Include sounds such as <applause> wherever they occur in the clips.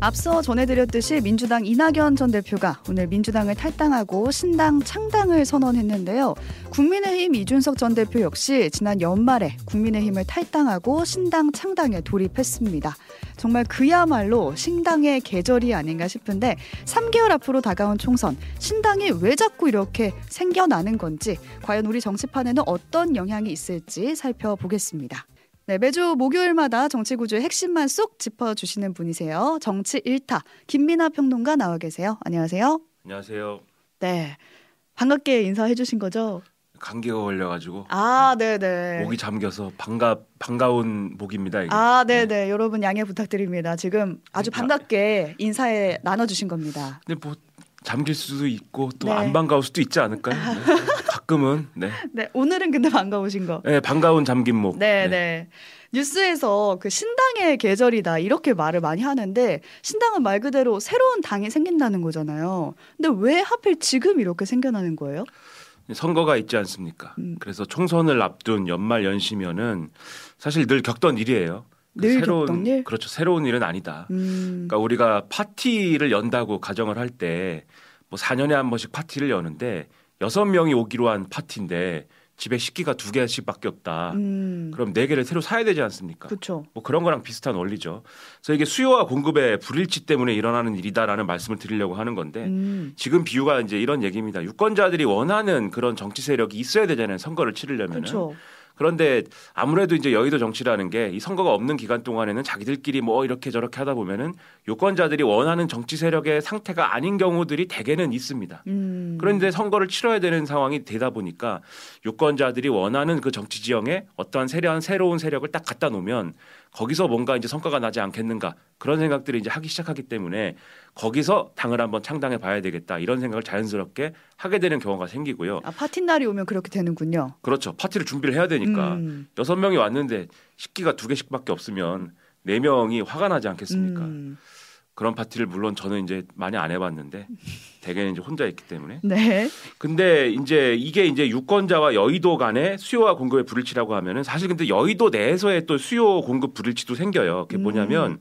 앞서 전해드렸듯이 민주당 이낙연 전 대표가 오늘 민주당을 탈당하고 신당 창당을 선언했는데요. 국민의힘 이준석 전 대표 역시 지난 연말에 국민의힘을 탈당하고 신당 창당에 돌입했습니다. 정말 그야말로 신당의 계절이 아닌가 싶은데 3개월 앞으로 다가온 총선 신당이 왜 자꾸 이렇게 생겨나는 건지 과연 우리 정치판에는 어떤 영향이 있을지 살펴보겠습니다. 네, 매주 목요일마다 정치 구조의 핵심만 쏙 짚어주시는 분이세요. 정치 일타 김민아 평론가 나와 계세요. 안녕하세요. 안녕하세요. 네, 반갑게 인사해 주신 거죠? 감기가 걸려가지고 아, 네, 네. 목이 잠겨서 반가 반가운 목입니다. 이게. 아, 네, 네. 여러분 양해 부탁드립니다. 지금 아주 반갑게 인사해 나눠주신 겁니다. 근데 뭐 잠길 수도 있고 또 네. 안 반가울 수도 있지 않을까요? <laughs> 네. 가끔은 네. 네, 오늘은 근데 반가우신 거. 네, 반가운 잠긴 목. 네, 네. 뉴스에서 그 신당의 계절이다 이렇게 말을 많이 하는데 신당은 말 그대로 새로운 당이 생긴다는 거잖아요. 근데 왜 하필 지금 이렇게 생겨나는 거예요? 선거가 있지 않습니까? 음. 그래서 총선을 앞둔 연말 연시면은 사실 늘 겪던 일이에요. 그늘 새로운 겪던 일? 그렇죠. 새로운 일은 아니다. 음, 그러니까 우리가 파티를 연다고 가정을 할 때 뭐 4년에 한 번씩 파티를 여는데 여섯 명이 오기로 한 파티인데 집에 식기가 두 개씩 밖에 없다. 음, 그럼 네 개를 새로 사야 되지 않습니까? 그렇죠. 뭐 그런 거랑 비슷한 원리죠. 그래서 이게 수요와 공급의 불일치 때문에 일어나는 일이다라는 말씀을 드리려고 하는 건데 음, 지금 비유가 이제 이런 얘기입니다. 유권자들이 원하는 그런 정치 세력이 있어야 되잖아요. 선거를 치르려면은. 그렇죠. 그런데 아무래도 이제 여의도 정치라는 게 이 선거가 없는 기간 동안에는 자기들끼리 뭐 이렇게 저렇게 하다 보면은 유권자들이 원하는 정치 세력의 상태가 아닌 경우들이 대개는 있습니다. 음, 그런데 선거를 치러야 되는 상황이 되다 보니까 유권자들이 원하는 그 정치 지형에 어떠한 세련 새로운 세력을 딱 갖다 놓으면 거기서 뭔가 이제 성과가 나지 않겠는가 그런 생각들을 이제 하기 시작하기 때문에 거기서 당을 한번 창당해 봐야 되겠다 이런 생각을 자연스럽게 하게 되는 경우가 생기고요. 아 파티 날이 오면 그렇게 되는군요. 그렇죠. 파티를 준비를 해야 되니까 음, 여섯 명이 왔는데 식기가 두 개씩밖에 없으면 네 명이 화가 나지 않겠습니까? 음, 그런 파티를 물론 저는 이제 많이 안 해봤는데 대개는 이제 혼자 있기 때문에 <laughs> 네, 근데 이제 이게 이제 유권자와 여의도 간의 수요와 공급의 불일치라고 하면은 사실 근데 여의도 내에서의 또 수요 공급 불일치도 생겨요. 그게 음. 뭐냐면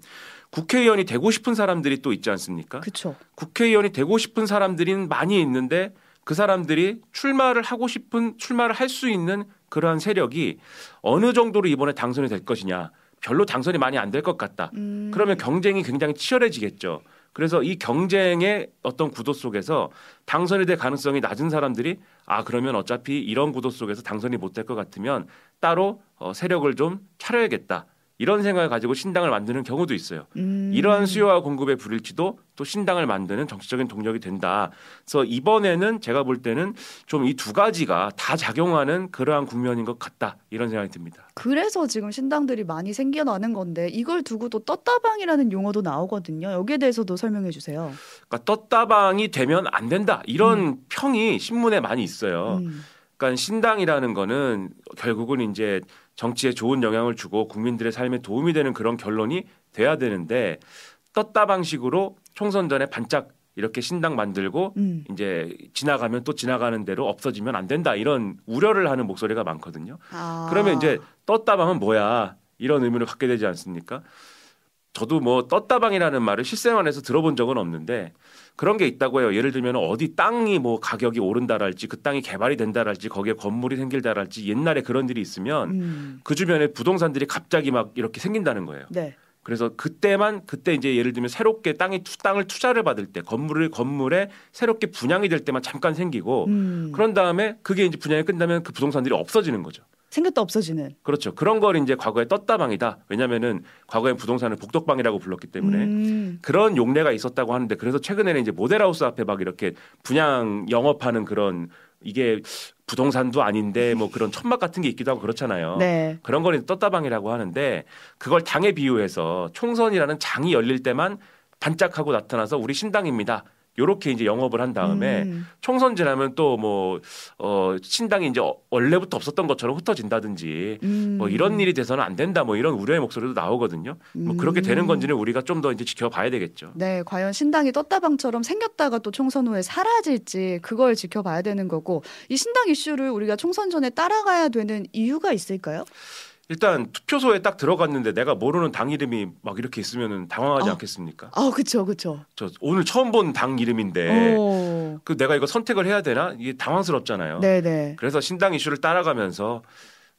국회의원이 되고 싶은 사람들이 또 있지 않습니까? 그렇죠. 국회의원이 되고 싶은 사람들이 많이 있는데 그 사람들이 출마를 하고 싶은 출마를 할 수 있는 그러한 세력이 어느 정도로 이번에 당선이 될 것이냐. 별로 당선이 많이 안 될 것 같다. 음, 그러면 경쟁이 굉장히 치열해지겠죠. 그래서 이 경쟁의 어떤 구도 속에서 당선이 될 가능성이 낮은 사람들이 아 그러면 어차피 이런 구도 속에서 당선이 못 될 것 같으면 따로 어, 세력을 좀 차려야겠다. 이런 생각을 가지고 신당을 만드는 경우도 있어요. 음, 이러한 수요와 공급의 불일치도 또 신당을 만드는 정치적인 동력이 된다. 그래서 이번에는 제가 볼 때는 좀 이 두 가지가 다 작용하는 그러한 국면인 것 같다. 이런 생각이 듭니다. 그래서 지금 신당들이 많이 생겨나는 건데 이걸 두고 또 떴다방이라는 용어도 나오거든요. 여기에 대해서도 설명해 주세요. 그러니까 떴다방이 되면 안 된다. 이런 평이 신문에 많이 있어요. 음, 그러니까 신당이라는 거는 결국은 이제 정치에 좋은 영향을 주고 국민들의 삶에 도움이 되는 그런 결론이 돼야 되는데 떴다 방식으로 총선 전에 반짝 이렇게 신당 만들고 음, 이제 지나가면 또 지나가는 대로 없어지면 안 된다 이런 우려를 하는 목소리가 많거든요. 아, 그러면 이제 떴다방은 뭐야 이런 의문을 갖게 되지 않습니까? 저도 뭐 떴다방이라는 말을 실생활에서 들어본 적은 없는데 그런 게 있다고 해요. 예를 들면 어디 땅이 뭐 가격이 오른다랄지 그 땅이 개발이 된다랄지 거기에 건물이 생길다랄지 옛날에 그런 일이 있으면 음, 그 주변에 부동산들이 갑자기 막 이렇게 생긴다는 거예요. 네. 그래서 그때만 그때 이제 예를 들면 새롭게 땅이 투, 땅을 투자를 받을 때 건물을 건물에 새롭게 분양이 될 때만 잠깐 생기고 음, 그런 다음에 그게 이제 분양이 끝나면 그 부동산들이 없어지는 거죠. 생겼다 없어지는. 그렇죠. 그런 걸 이제 과거에 떴다방이다. 왜냐면은 과거에 부동산을 복덕방이라고 불렀기 때문에 음, 그런 용례가 있었다고 하는데 그래서 최근에는 이제 모델하우스 앞에 막 이렇게 분양 영업하는 그런 이게 부동산도 아닌데 뭐 그런 천막 같은 게 있기도 하고 그렇잖아요. 네. 그런 걸 이제 떴다방이라고 하는데 그걸 당에 비유해서 총선이라는 장이 열릴 때만 반짝하고 나타나서 우리 신당입니다. 요렇게 이제 영업을 한 다음에 음, 총선 지나면 또 뭐 어 신당이 이제 어- 원래부터 없었던 것처럼 흩어진다든지 음, 뭐 이런 일이 돼서는 안 된다 뭐 이런 우려의 목소리도 나오거든요. 뭐 그렇게 되는 건지는 우리가 좀 더 이제 지켜봐야 되겠죠. 네, 과연 신당이 떴다방처럼 생겼다가 또 총선 후에 사라질지 그걸 지켜봐야 되는 거고 이 신당 이슈를 우리가 총선 전에 따라가야 되는 이유가 있을까요? 일단 투표소에 딱 들어갔는데 내가 모르는 당 이름이 막 이렇게 있으면 당황하지 아. 않겠습니까? 아, 그쵸, 그쵸. 저 오늘 처음 본 당 이름인데 오. 그 내가 이거 선택을 해야 되나 이게 당황스럽잖아요. 네네. 그래서 신당 이슈를 따라가면서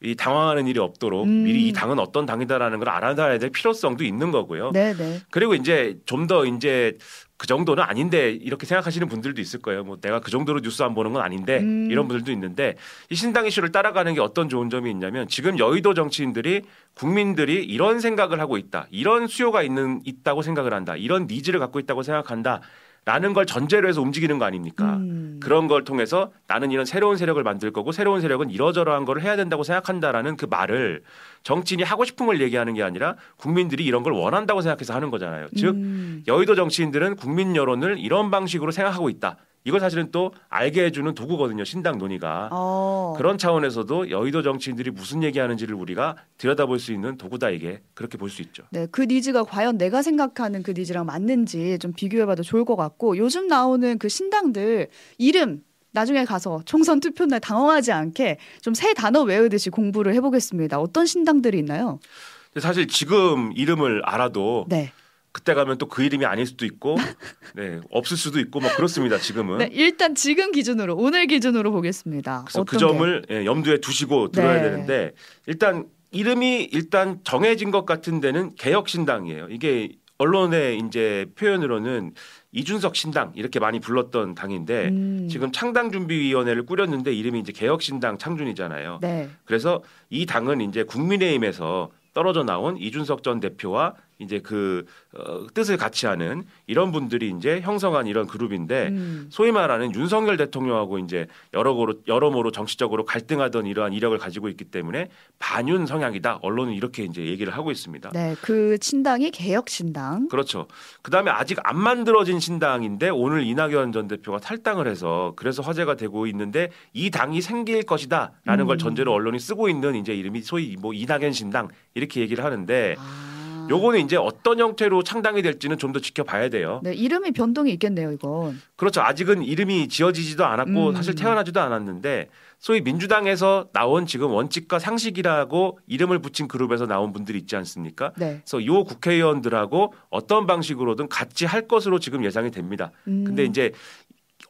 이 당황하는 일이 없도록 음. 미리 이 당은 어떤 당이다라는 걸 알아놔야 될 필요성도 있는 거고요. 네네. 그리고 이제 좀 더 이제 그 정도는 아닌데 이렇게 생각하시는 분들도 있을 거예요. 뭐 내가 그 정도로 뉴스 안 보는 건 아닌데 음. 이런 분들도 있는데 이 신당 이슈를 따라가는 게 어떤 좋은 점이 있냐면 지금 여의도 정치인들이 국민들이 이런 생각을 하고 있다. 이런 수요가 있는 있다고 생각을 한다. 이런 needs를 갖고 있다고 생각한다. 라는 걸 전제로 해서 움직이는 거 아닙니까? 음. 그런 걸 통해서 나는 이런 새로운 세력을 만들 거고 새로운 세력은 이러저러한 거를 해야 된다고 생각한다라는 그 말을 정치인이 하고 싶은 걸 얘기하는 게 아니라 국민들이 이런 걸 원한다고 생각해서 하는 거잖아요. 즉 음. 여의도 정치인들은 국민 여론을 이런 방식으로 생각하고 있다. 이걸 사실은 또 알게 해주는 도구거든요. 신당 논의가. 어. 그런 차원에서도 여의도 정치인들이 무슨 얘기하는지를 우리가 들여다볼 수 있는 도구다 이게 그렇게 볼 수 있죠. 네, 그 니즈가 과연 내가 생각하는 그 니즈랑 맞는지 좀 비교해봐도 좋을 것 같고 요즘 나오는 그 신당들 이름 나중에 가서 총선 투표 날 당황하지 않게 좀 새 단어 외우듯이 공부를 해보겠습니다. 어떤 신당들이 있나요? 사실 지금 이름을 알아도 네, 그때 가면 또 그 이름이 아닐 수도 있고, <laughs> 네 없을 수도 있고 뭐 그렇습니다. 지금은. 네 일단 지금 기준으로 오늘 기준으로 보겠습니다. 그래서 그? 점을 예, 염두에 두시고 들어야 네. 되는데 일단 이름이 일단 정해진 것 같은 데는 개혁신당이에요. 이게 언론의 이제 표현으로는 이준석 신당 이렇게 많이 불렀던 당인데 음, 지금 창당 준비위원회를 꾸렸는데 이름이 이제 개혁신당 창준이잖아요. 네, 그래서 이 당은 이제 국민의힘에서 떨어져 나온 이준석 전 대표와 이제 그 어, 뜻을 같이 하는 이런 분들이 이제 형성한 이런 그룹인데 음, 소위 말하는 윤석열 대통령하고 이제 여러모로 여러모로 정치적으로 갈등하던 이러한 이력을 가지고 있기 때문에 반윤 성향이다. 언론은 이렇게 이제 얘기를 하고 있습니다. 네, 그 신당이 개혁 신당. 그렇죠. 그다음에 아직 안 만들어진 신당인데 오늘 이낙연 전 대표가 탈당을 해서 그래서 화제가 되고 있는데 이 당이 생길 것이다라는 걸 음. 전제로 언론이 쓰고 있는 이제 이름이 소위 뭐 이낙연 신당 이렇게 얘기를 하는데 아. 요거는 이제 어떤 형태로 창당이 될지는 좀 더 지켜봐야 돼요. 네, 이름이 변동이 있겠네요, 이건. 그렇죠. 아직은 이름이 지어지지도 않았고 음. 사실 태어나지도 않았는데 소위 민주당에서 나온 지금 원칙과 상식이라고 이름을 붙인 그룹에서 나온 분들이 있지 않습니까? 네. 그래서 요 국회의원들하고 어떤 방식으로든 같이 할 것으로 지금 예상이 됩니다. 음, 근데 이제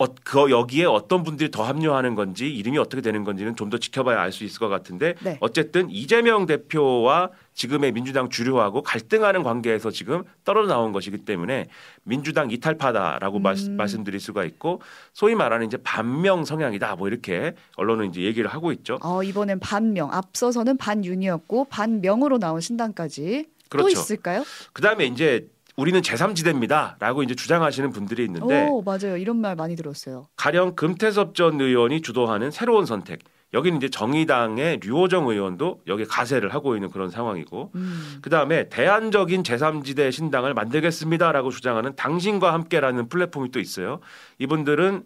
어, 그 여기에 어떤 분들이 더 합류하는 건지 이름이 어떻게 되는 건지는 좀 더 지켜봐야 알 수 있을 것 같은데 네. 어쨌든 이재명 대표와 지금의 민주당 주류하고 갈등하는 관계에서 지금 떨어져 나온 것이기 때문에 민주당 이탈파다라고 음. 말씀, 말씀드릴 수가 있고 소위 말하는 이제 반명 성향이다 뭐 이렇게 언론은 이제 얘기를 하고 있죠. 어, 이번엔 반명, 앞서서는 반윤이었고 반명으로 나온 신당까지 또 그렇죠. 있을까요? 그다음에 이제 우리는 제3지대입니다라고 이제 주장하시는 분들이 있는데 오, 맞아요. 이런 말 많이 들었어요. 가령 금태섭 전 의원이 주도하는 새로운 선택. 여기는 이제 정의당의 류호정 의원도 여기 가세를 하고 있는 그런 상황이고 음. 그다음에 대안적인 제3지대 신당을 만들겠습니다라고 주장하는 당신과 함께라는 플랫폼이 또 있어요. 이분들은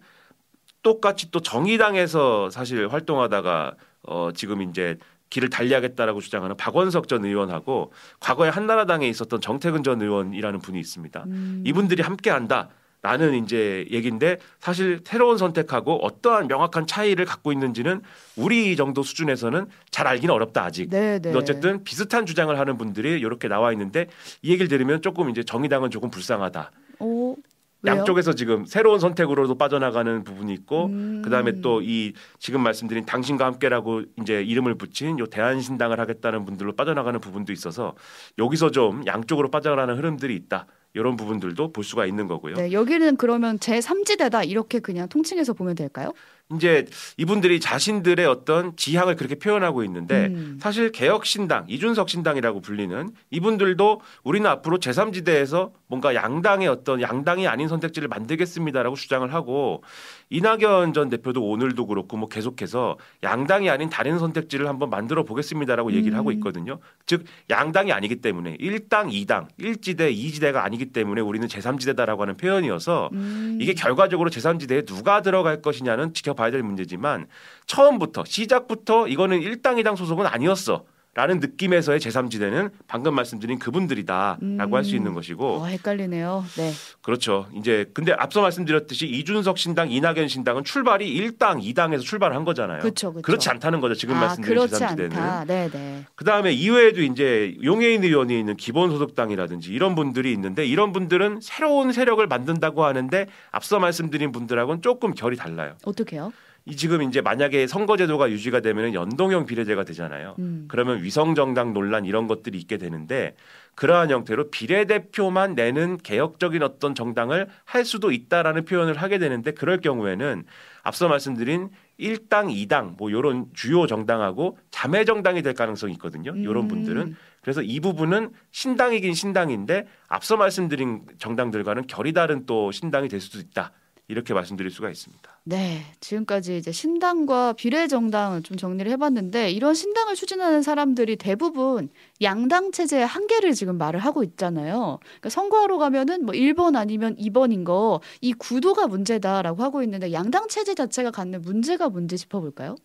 똑같이 또 정의당에서 사실 활동하다가 어 지금 이제 길을 달리하겠다라고 주장하는 박원석 전 의원하고 과거에 한나라당에 있었던 정태근 전 의원이라는 분이 있습니다. 음. 이분들이 함께한다. 라는 이제 얘기인데 사실 새로운 선택하고 어떠한 명확한 차이를 갖고 있는지는 우리 정도 수준에서는 잘 알기는 어렵다 아직. 네, 네. 어쨌든 비슷한 주장을 하는 분들이 이렇게 나와 있는데 이 얘기를 들으면 조금 이제 정의당은 조금 불쌍하다. 오, 왜요? 양쪽에서 지금 새로운 선택으로도 빠져나가는 부분이 있고 음. 그다음에 또 이 지금 말씀드린 당신과 함께라고 이제 이름을 붙인 요 대한신당을 하겠다는 분들로 빠져나가는 부분도 있어서 여기서 좀 양쪽으로 빠져나가는 흐름들이 있다. 이런 부분들도 볼 수가 있는 거고요. 네, 여기는 그러면 제 3지대다 이렇게 그냥 통칭해서 보면 될까요? 이제 이분들이 자신들의 어떤 지향을 그렇게 표현하고 있는데 음. 사실 개혁신당, 이준석 신당이라고 불리는 이분들도 우리는 앞으로 제3지대에서 뭔가 양당의 어떤 양당이 아닌 선택지를 만들겠습니다라고 주장을 하고 이낙연 전 대표도 오늘도 그렇고 뭐 계속해서 양당이 아닌 다른 선택지를 한번 만들어 보겠습니다라고 얘기를 음. 하고 있거든요. 즉 양당이 아니기 때문에 1당, 2당, 1지대, 2지대가 아니기 때문에 우리는 제3지대다라고 하는 표현이어서 음. 이게 결과적으로 제3지대에 누가 들어갈 것이냐는 지켜봐 야 될 문제지만 처음부터 시작부터 이거는 1당 2당 소속은 아니었어. 라는 느낌에서의 제3지대는 방금 말씀드린 그분들이다라고 음. 할수 있는 것이고 어, 헷갈리네요. 네. 그렇죠. 이제 근데 앞서 말씀드렸듯이 이준석 신당, 이낙연 신당은 출발이 1당, 2당에서 출발을 한 거잖아요. 그렇죠, 그렇죠. 그렇지 않다는 거죠. 지금 아, 말씀드린 그렇지 제3지대는. 않다. 네, 네. 그다음에 이외에도 이제 용해인 의원이 있는 기본소득당이라든지 이런 분들이 있는데 이런 분들은 새로운 세력을 만든다고 하는데 앞서 말씀드린 분들하고는 조금 결이 달라요. 어떻게요? 이 지금 이제 만약에 선거제도가 유지가 되면 연동형 비례제가 되잖아요. 음. 그러면 위성정당 논란 이런 것들이 있게 되는데 그러한 형태로 비례대표만 내는 개혁적인 어떤 정당을 할 수도 있다라는 표현을 하게 되는데 그럴 경우에는 앞서 말씀드린 1당, 2당 뭐 요런 주요 정당하고 자매 정당이 될 가능성이 있거든요. 요런 음. 분들은 그래서 이 부분은 신당이긴 신당인데 앞서 말씀드린 정당들과는 결이 다른 또 신당이 될 수도 있다. 이렇게 말씀드릴 수가 있습니다. 네, 지금까지 이제 신당과 비례정당을 좀 정리를 해봤는데 이런 신당을 추진하는 사람들이 대부분 양당 체제의 한계를 지금 말을 하고 있잖아요. 그러니까 선거하러 가면은 뭐 1번 아니면 2번인 거 이 구도가 문제다라고 하고 있는데 양당 체제 자체가 갖는 문제가 뭔지 짚어볼까요?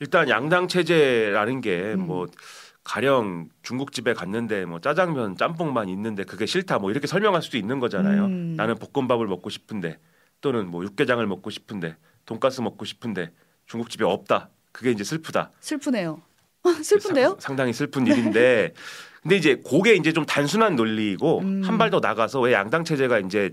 일단 양당 체제라는 게 음. 뭐 가령 중국집에 갔는데 뭐 짜장면 짬뽕만 있는데 그게 싫다 뭐 이렇게 설명할 수도 있는 거잖아요. 음. 나는 볶음밥을 먹고 싶은데 또는 뭐 육개장을 먹고 싶은데 돈가스 먹고 싶은데 중국집에 없다. 그게 이제 슬프다. 슬프네요. <laughs> 슬픈데요? 상- 상당히 슬픈 일인데 근데 이제 그게 이제 좀 단순한 논리이고 음. 한발 더 나가서 왜 양당 체제가 이제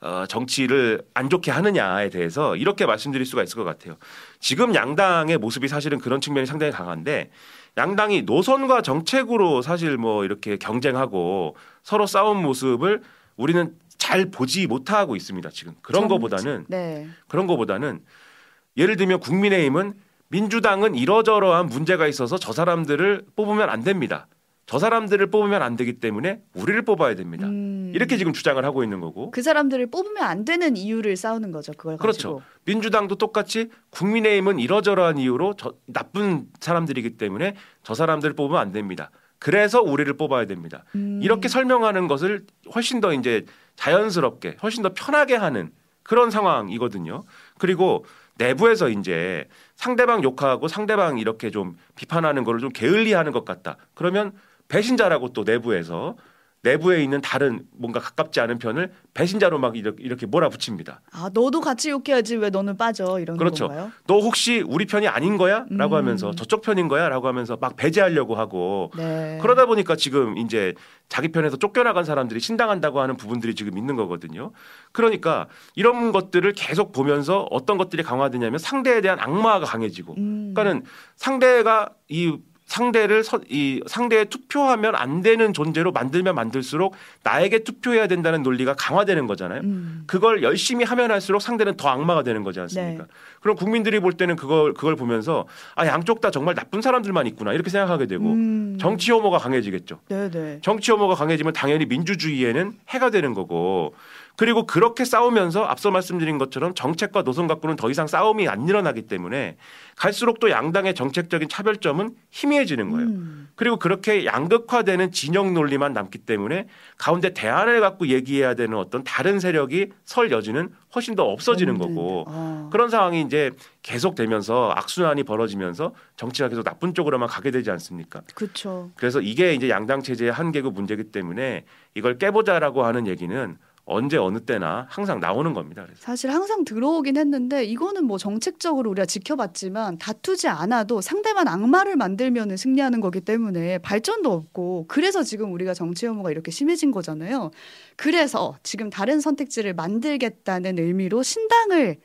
어, 정치를 안 좋게 하느냐에 대해서 이렇게 말씀드릴 수가 있을 것 같아요. 지금 양당의 모습이 사실은 그런 측면이 상당히 강한데 양당이 노선과 정책으로 사실 뭐 이렇게 경쟁하고 서로 싸운 모습을 우리는 잘 보지 못하고 있습니다. 지금 그런 정- 거보다는 네. 그런 거보다는 예를 들면 국민의힘은 민주당은 이러저러한 문제가 있어서 저 사람들을 뽑으면 안 됩니다. 저 사람들을 뽑으면 안 되기 때문에 우리를 뽑아야 됩니다. 음. 이렇게 지금 주장을 하고 있는 거고 그 사람들을 뽑으면 안 되는 이유를 싸우는 거죠. 그걸 그렇죠. 가지고. 민주당도 똑같이 국민의힘은 이러저러한 이유로 저, 나쁜 사람들이기 때문에 저 사람들을 뽑으면 안 됩니다. 그래서 우리를 뽑아야 됩니다. 음. 이렇게 설명하는 것을 훨씬 더 이제 자연스럽게 훨씬 더 편하게 하는 그런 상황이거든요. 그리고 내부에서 이제 상대방 욕하고 상대방 이렇게 좀 비판하는 거를 좀 게을리하는 것 같다. 그러면 배신자라고 또 내부에서 내부에 있는 다른 뭔가 가깝지 않은 편을 배신자로 막 이렇게, 이렇게 몰아붙입니다. 아 너도 같이 욕해야지 왜 너는 빠져 이런 그렇죠. 건가요? 너 혹시 우리 편이 아닌 거야? 라고 음. 하면서 저쪽 편인 거야? 라고 하면서 막 배제하려고 하고 네. 그러다 보니까 지금 이제 자기 편에서 쫓겨나간 사람들이 신당한다고 하는 부분들이 지금 있는 거거든요. 그러니까 이런 것들을 계속 보면서 어떤 것들이 강화되냐면 상대에 대한 악마가 강해지고 음. 그러니까는 상대가 이 상대를 서, 이 상대에 투표하면 안 되는 존재로 만들면 만들수록 나에게 투표해야 된다는 논리가 강화되는 거잖아요. 음. 그걸 열심히 하면 할수록 상대는 더 악마가 되는 거지 않습니까? 네. 그럼 국민들이 볼 때는 그걸 그걸 보면서 아 양쪽 다 정말 나쁜 사람들만 있구나 이렇게 생각하게 되고 음. 정치 혐오가 강해지겠죠. 네네. 정치 혐오가 강해지면 당연히 민주주의에는 해가 되는 거고 그리고 그렇게 싸우면서 앞서 말씀드린 것처럼 정책과 노선 갖고는 더 이상 싸움이 안 일어나기 때문에 갈수록 또 양당의 정책적인 차별점은 희미해지는 거예요. 음. 그리고 그렇게 양극화되는 진영 논리만 남기 때문에 가운데 대안을 갖고 얘기해야 되는 어떤 다른 세력이 설 여지는 훨씬 더 없어지는 없는- 거고 어. 그런 상황이 이제 계속되면서 악순환이 벌어지면서 정치가 계속 나쁜 쪽으로만 가게 되지 않습니까? 그렇죠. 그래서 이게 이제 양당 체제의 한계고 문제이기 때문에 이걸 깨보자라고 하는 얘기는 언제 어느 때나 항상 나오는 겁니다. 그래서 사실 항상 들어오긴 했는데 이거는 뭐 정책적으로 우리가 지켜봤지만 다투지 않아도 상대만 악마를 만들면 승리하는 거기 때문에 발전도 없고 그래서 지금 우리가 정치 혐오가 이렇게 심해진 거잖아요. 그래서 지금 다른 선택지를 만들겠다는 의미로 신당을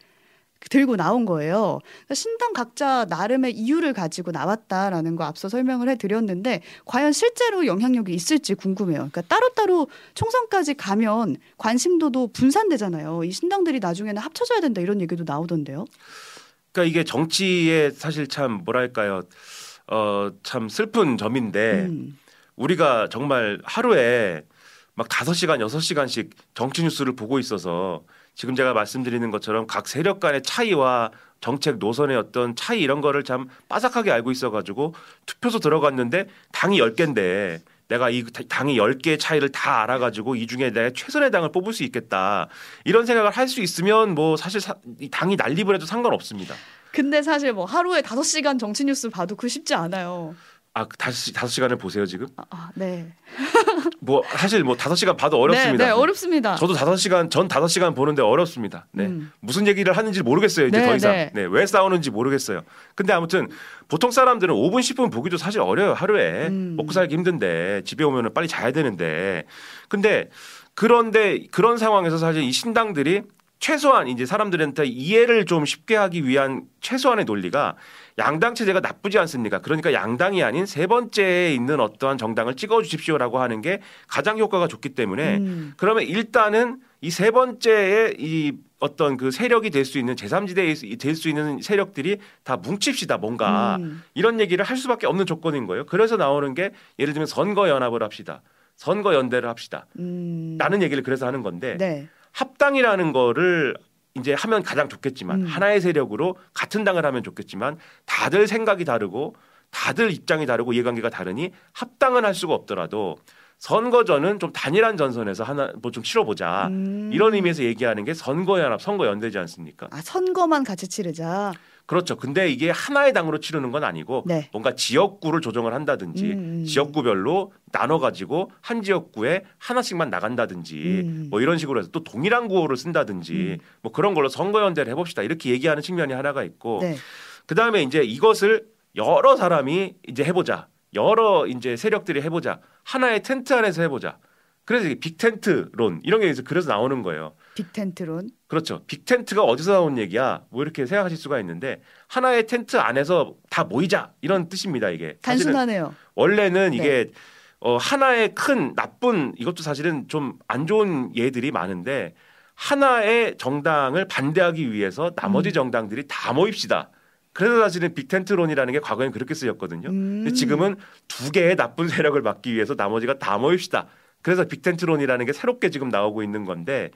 들고 나온 거예요. 그러니까 신당 각자 나름의 이유를 가지고 나왔다라는 거 앞서 설명을 해드렸는데 과연 실제로 영향력이 있을지 궁금해요. 그러니까 따로따로 총선까지 가면 관심도도 분산되잖아요. 이 신당들이 나중에는 합쳐져야 된다 이런 얘기도 나오던데요. 그러니까 이게 정치의 사실 참 뭐랄까요, 어 참 슬픈 점인데 음. 우리가 정말 하루에 막 다섯 시간 여섯 시간씩 정치 뉴스를 보고 있어서 지금 제가 말씀드리는 것처럼 각 세력 간의 차이와 정책 노선의 어떤 차이 이런 거를 참 빠삭하게 알고 있어 가지고 투표소 들어갔는데 당이 열개인데 내가 이 당이 열개의 차이를 다 알아 가지고 이 중에 내가 최선의 당을 뽑을 수 있겠다. 이런 생각을 할 수 있으면 뭐 사실 사- 이 당이 난립을 해도 상관없습니다. 근데 사실 뭐 하루에 다섯 시간 정치 뉴스 봐도 그 쉽지 않아요. 아 다섯 다섯 시간을 보세요 지금? 아, 아, 네. <laughs> 뭐 사실 뭐 다섯 시간 봐도 어렵습니다. 네, 네 어렵습니다. 저도 다섯 시간 전 다섯 시간 보는데 어렵습니다. 네. 음. 무슨 얘기를 하는지 모르겠어요 이제 네, 더 이상. 네. 네. 왜 싸우는지 모르겠어요. 근데 아무튼 보통 사람들은 5분 10분 보기도 사실 어려요 하루에 음. 먹고 살기 힘든데 집에 오면은 빨리 자야 되는데 근데 그런데 그런 상황에서 사실 이 신당들이 최소한 이제 사람들한테 이해를 좀 쉽게 하기 위한 최소한의 논리가 양당 체제가 나쁘지 않습니까? 그러니까 양당이 아닌 세 번째에 있는 어떠한 정당을 찍어 주십시오라고 하는 게 가장 효과가 좋기 때문에 음. 그러면 일단은 이 세 번째의 이 어떤 그 세력이 될 수 있는 제3지대에 될 수 있는 세력들이 다 뭉칩시다 뭔가 음. 이런 얘기를 할 수밖에 없는 조건인 거예요. 그래서 나오는 게 예를 들면 선거 연합을 합시다. 선거 연대를 합시다. 음. 라는 얘기를 그래서 하는 건데 네. 합당이라는 거를 이제 하면 가장 좋겠지만 음. 하나의 세력으로 같은 당을 하면 좋겠지만 다들 생각이 다르고 다들 입장이 다르고 이해관계가 다르니 합당은 할 수가 없더라도 선거전은 좀 단일한 전선에서 하나 뭐 좀 치러보자 음. 이런 의미에서 얘기하는 게 선거연합, 선거연대지 않습니까? 아 선거만 같이 치르자. 그렇죠. 근데 이게 하나의 당으로 치르는 건 아니고 네. 뭔가 지역구를 조정을 한다든지 음, 음. 지역구별로 나눠 가지고 한 지역구에 하나씩만 나간다든지 음. 뭐 이런 식으로 해서 또 동일한 구호를 쓴다든지 뭐 그런 걸로 선거 연대를 해봅시다 이렇게 얘기하는 측면이 하나가 있고 네. 그 다음에 이제 이것을 여러 사람이 이제 해보자 여러 이제 세력들이 해보자 하나의 텐트 안에서 해보자 그래서 빅텐트론 이런 게 이제 그래서 나오는 거예요. 빅텐트론. 그렇죠. 빅 텐트가 어디서 나온 얘기야? 뭐 이렇게 생각하실 수가 있는데 하나의 텐트 안에서 다 모이자 이런 뜻입니다. 이게 단순하네요. 원래는 이게 어, 하나의 큰 나쁜 이것도 사실은 좀 안 좋은 예들이 많은데 하나의 정당을 반대하기 위해서 나머지 음. 정당들이 다 모입시다. 그래서 사실은 빅텐트론이라는 게 과거엔 그렇게 쓰였거든요. 음. 근데 지금은 두 개의 나쁜 세력을 막기 위해서 나머지가 다 모입시다. 그래서 빅텐트론이라는 게 새롭게 지금 나오고 있는 건데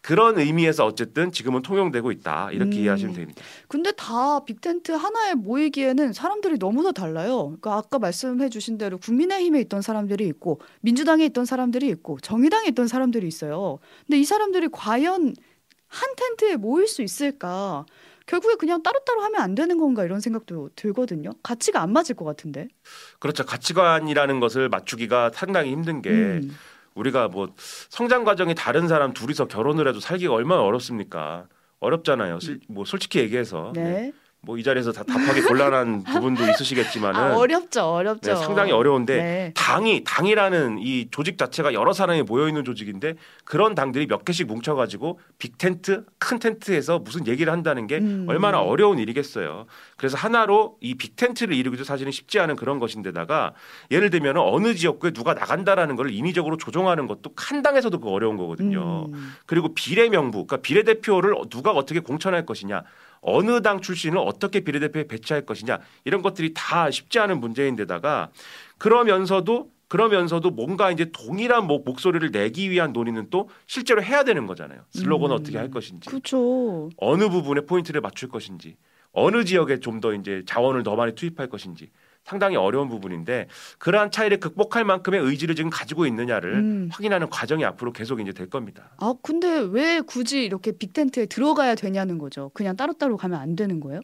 그런 의미에서 어쨌든 지금은 통용되고 있다 이렇게 음. 이해하시면 됩니다. 근데 다 빅텐트 하나에 모이기에는 사람들이 너무나 달라요. 그러니까 아까 말씀해 주신 대로 국민의힘에 있던 사람들이 있고 민주당에 있던 사람들이 있고 정의당에 있던 사람들이 있어요. 근데 이 사람들이 과연 한 텐트에 모일 수 있을까? 결국에 그냥 따로따로 하면 안 되는 건가 이런 생각도 들거든요. 가치가 안 맞을 것 같은데. 그렇죠. 가치관이라는 것을 맞추기가 상당히 힘든 게 음. 우리가 뭐 성장 과정이 다른 사람 둘이서 결혼을 해도 살기가 얼마나 어렵습니까? 어렵잖아요. 실- 뭐 솔직히 얘기해서 네. 뭐 이 자리에서 다 답하기 곤란한 <laughs> 부분도 있으시겠지만은 아, 어렵죠, 어렵죠. 네, 상당히 어려운데 네. 당이 당이라는 이 조직 자체가 여러 사람이 모여 있는 조직인데 그런 당들이 몇 개씩 뭉쳐가지고 빅 텐트 큰 텐트에서 무슨 얘기를 한다는 게 음. 얼마나 어려운 일이겠어요. 그래서 하나로 이 빅 텐트를 이루기도 사실은 쉽지 않은 그런 것인데다가 예를 들면 어느 지역구에 누가 나간다라는 걸 인위적으로 조정하는 것도 한 당에서도 그 어려운 거거든요. 음. 그리고 비례 명부, 그러니까 비례 대표를 누가 어떻게 공천할 것이냐, 어느 당 출신을 어떻게 비례대표에 배치할 것이냐 이런 것들이 다 쉽지 않은 문제인데다가 그러면서도 그러면서도 뭔가 이제 동일한 목- 목소리를 내기 위한 논의는 또 실제로 해야 되는 거잖아요. 슬로건을 음. 어떻게 할 것인지, 그렇죠. 어느 부분에 포인트를 맞출 것인지, 어느 지역에 좀 더 이제 자원을 더 많이 투입할 것인지 상당히 어려운 부분인데 그러한 차이를 극복할 만큼의 의지를 지금 가지고 있느냐를 음. 확인하는 과정이 앞으로 계속 이제 될 겁니다. 아, 근데 왜 굳이 이렇게 빅텐트에 들어가야 되냐는 거죠. 그냥 따로따로 가면 안 되는 거예요?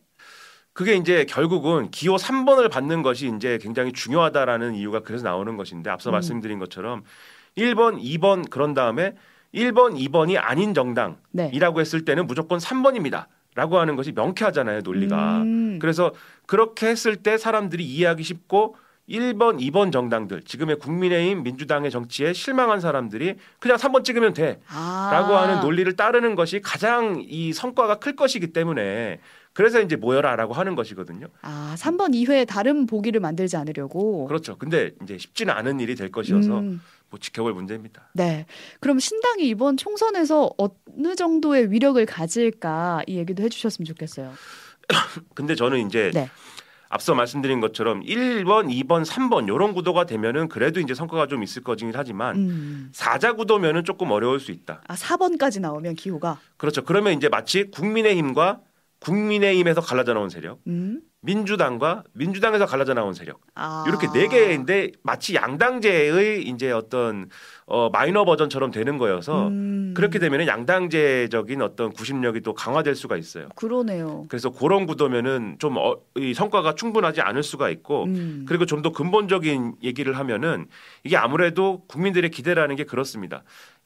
그게 이제 결국은 기호 3번을 받는 것이 이제 굉장히 중요하다라는 이유가 그래서 나오는 것인데 앞서 음. 말씀드린 것처럼 1번, 2번 그런 다음에 1번, 2번이 아닌 정당이라고 네. 했을 때는 무조건 3번입니다. 라고 하는 것이 명쾌하잖아요, 논리가. 음. 그래서 그렇게 했을 때 사람들이 이해하기 쉽고 1번, 2번 정당들, 지금의 국민의힘, 민주당의 정치에 실망한 사람들이 그냥 3번 찍으면 돼. 아. 라고 하는 논리를 따르는 것이 가장 이 성과가 클 것이기 때문에 그래서 이제 모여라라고 하는 것이거든요. 아, 3번 이외에 다른 보기를 만들지 않으려고. 그렇죠. 근데 이제 쉽지는 않은 일이 될 것이어서 음, 뭐 지켜볼 문제입니다. 네. 그럼 신당이 이번 총선에서 어느 정도의 위력을 가질까 이 얘기도 해주셨으면 좋겠어요. <coughs> 근데 저는 이제 네. 앞서 말씀드린 것처럼 1번, 2번, 3번 이런 구도가 되면은 그래도 이제 성과가 좀 있을 거긴 하지만 음. 사자 구도면은 조금 어려울 수 있다. 아, 4번까지 나오면 기호가. 그렇죠. 그러면 이제 마치 국민의힘과 국민의힘에서 갈라져 나온 세력, 음. 민주당과 민주당에서 갈라져 나온 세력 아. 이렇게 네 개인데 마치 양당제의 이제 어떤 어 마이너 버전처럼 되는 거여서 음. 그렇게 되면은 양당제적인 어떤 구심력이 또 강화될 수가 있어요. 그러네요. 그래서 그런 구도면은 좀 어, 이 성과가 충분하지 않을 수가 있고 음. 그리고 좀 더 근본적인 얘기를 하면은 이게 아무래도 국민들의 기대라는 게 그렇습니다.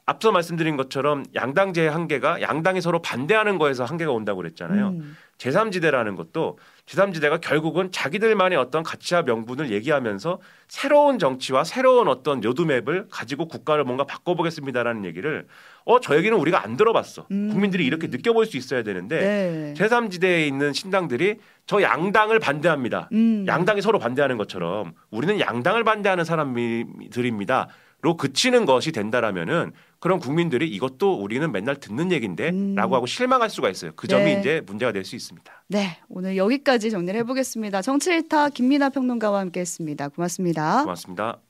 앞서 말씀드린 것처럼 양당제의 한계가 양당이 서로 반대하는 거에서 한계가 온다고 그랬잖아요. 음. 제3지대라는 것도 제3지대가 결국은 자기들만의 어떤 가치와 명분을 얘기하면서 새로운 정치와 새로운 어떤 요드맵을 가지고 국가를 뭔가 바꿔보겠습니다라는 얘기를 어, 저 얘기는 우리가 안 들어봤어. 음. 국민들이 이렇게 느껴볼 수 있어야 되는데 네. 제3지대에 있는 신당들이 저 양당을 반대합니다. 음. 양당이 서로 반대하는 것처럼 우리는 양당을 반대하는 사람들입니다. 로 그치는 것이 된다라면은 그런 국민들이 이것도 우리는 맨날 듣는 얘긴데 음. 라고 하고 실망할 수가 있어요. 그 점이 네. 이제 문제가 될 수 있습니다. 네, 오늘 여기까지 정리를 해보겠습니다. 정치일타 김민아 평론가와 함께했습니다. 고맙습니다. 고맙습니다.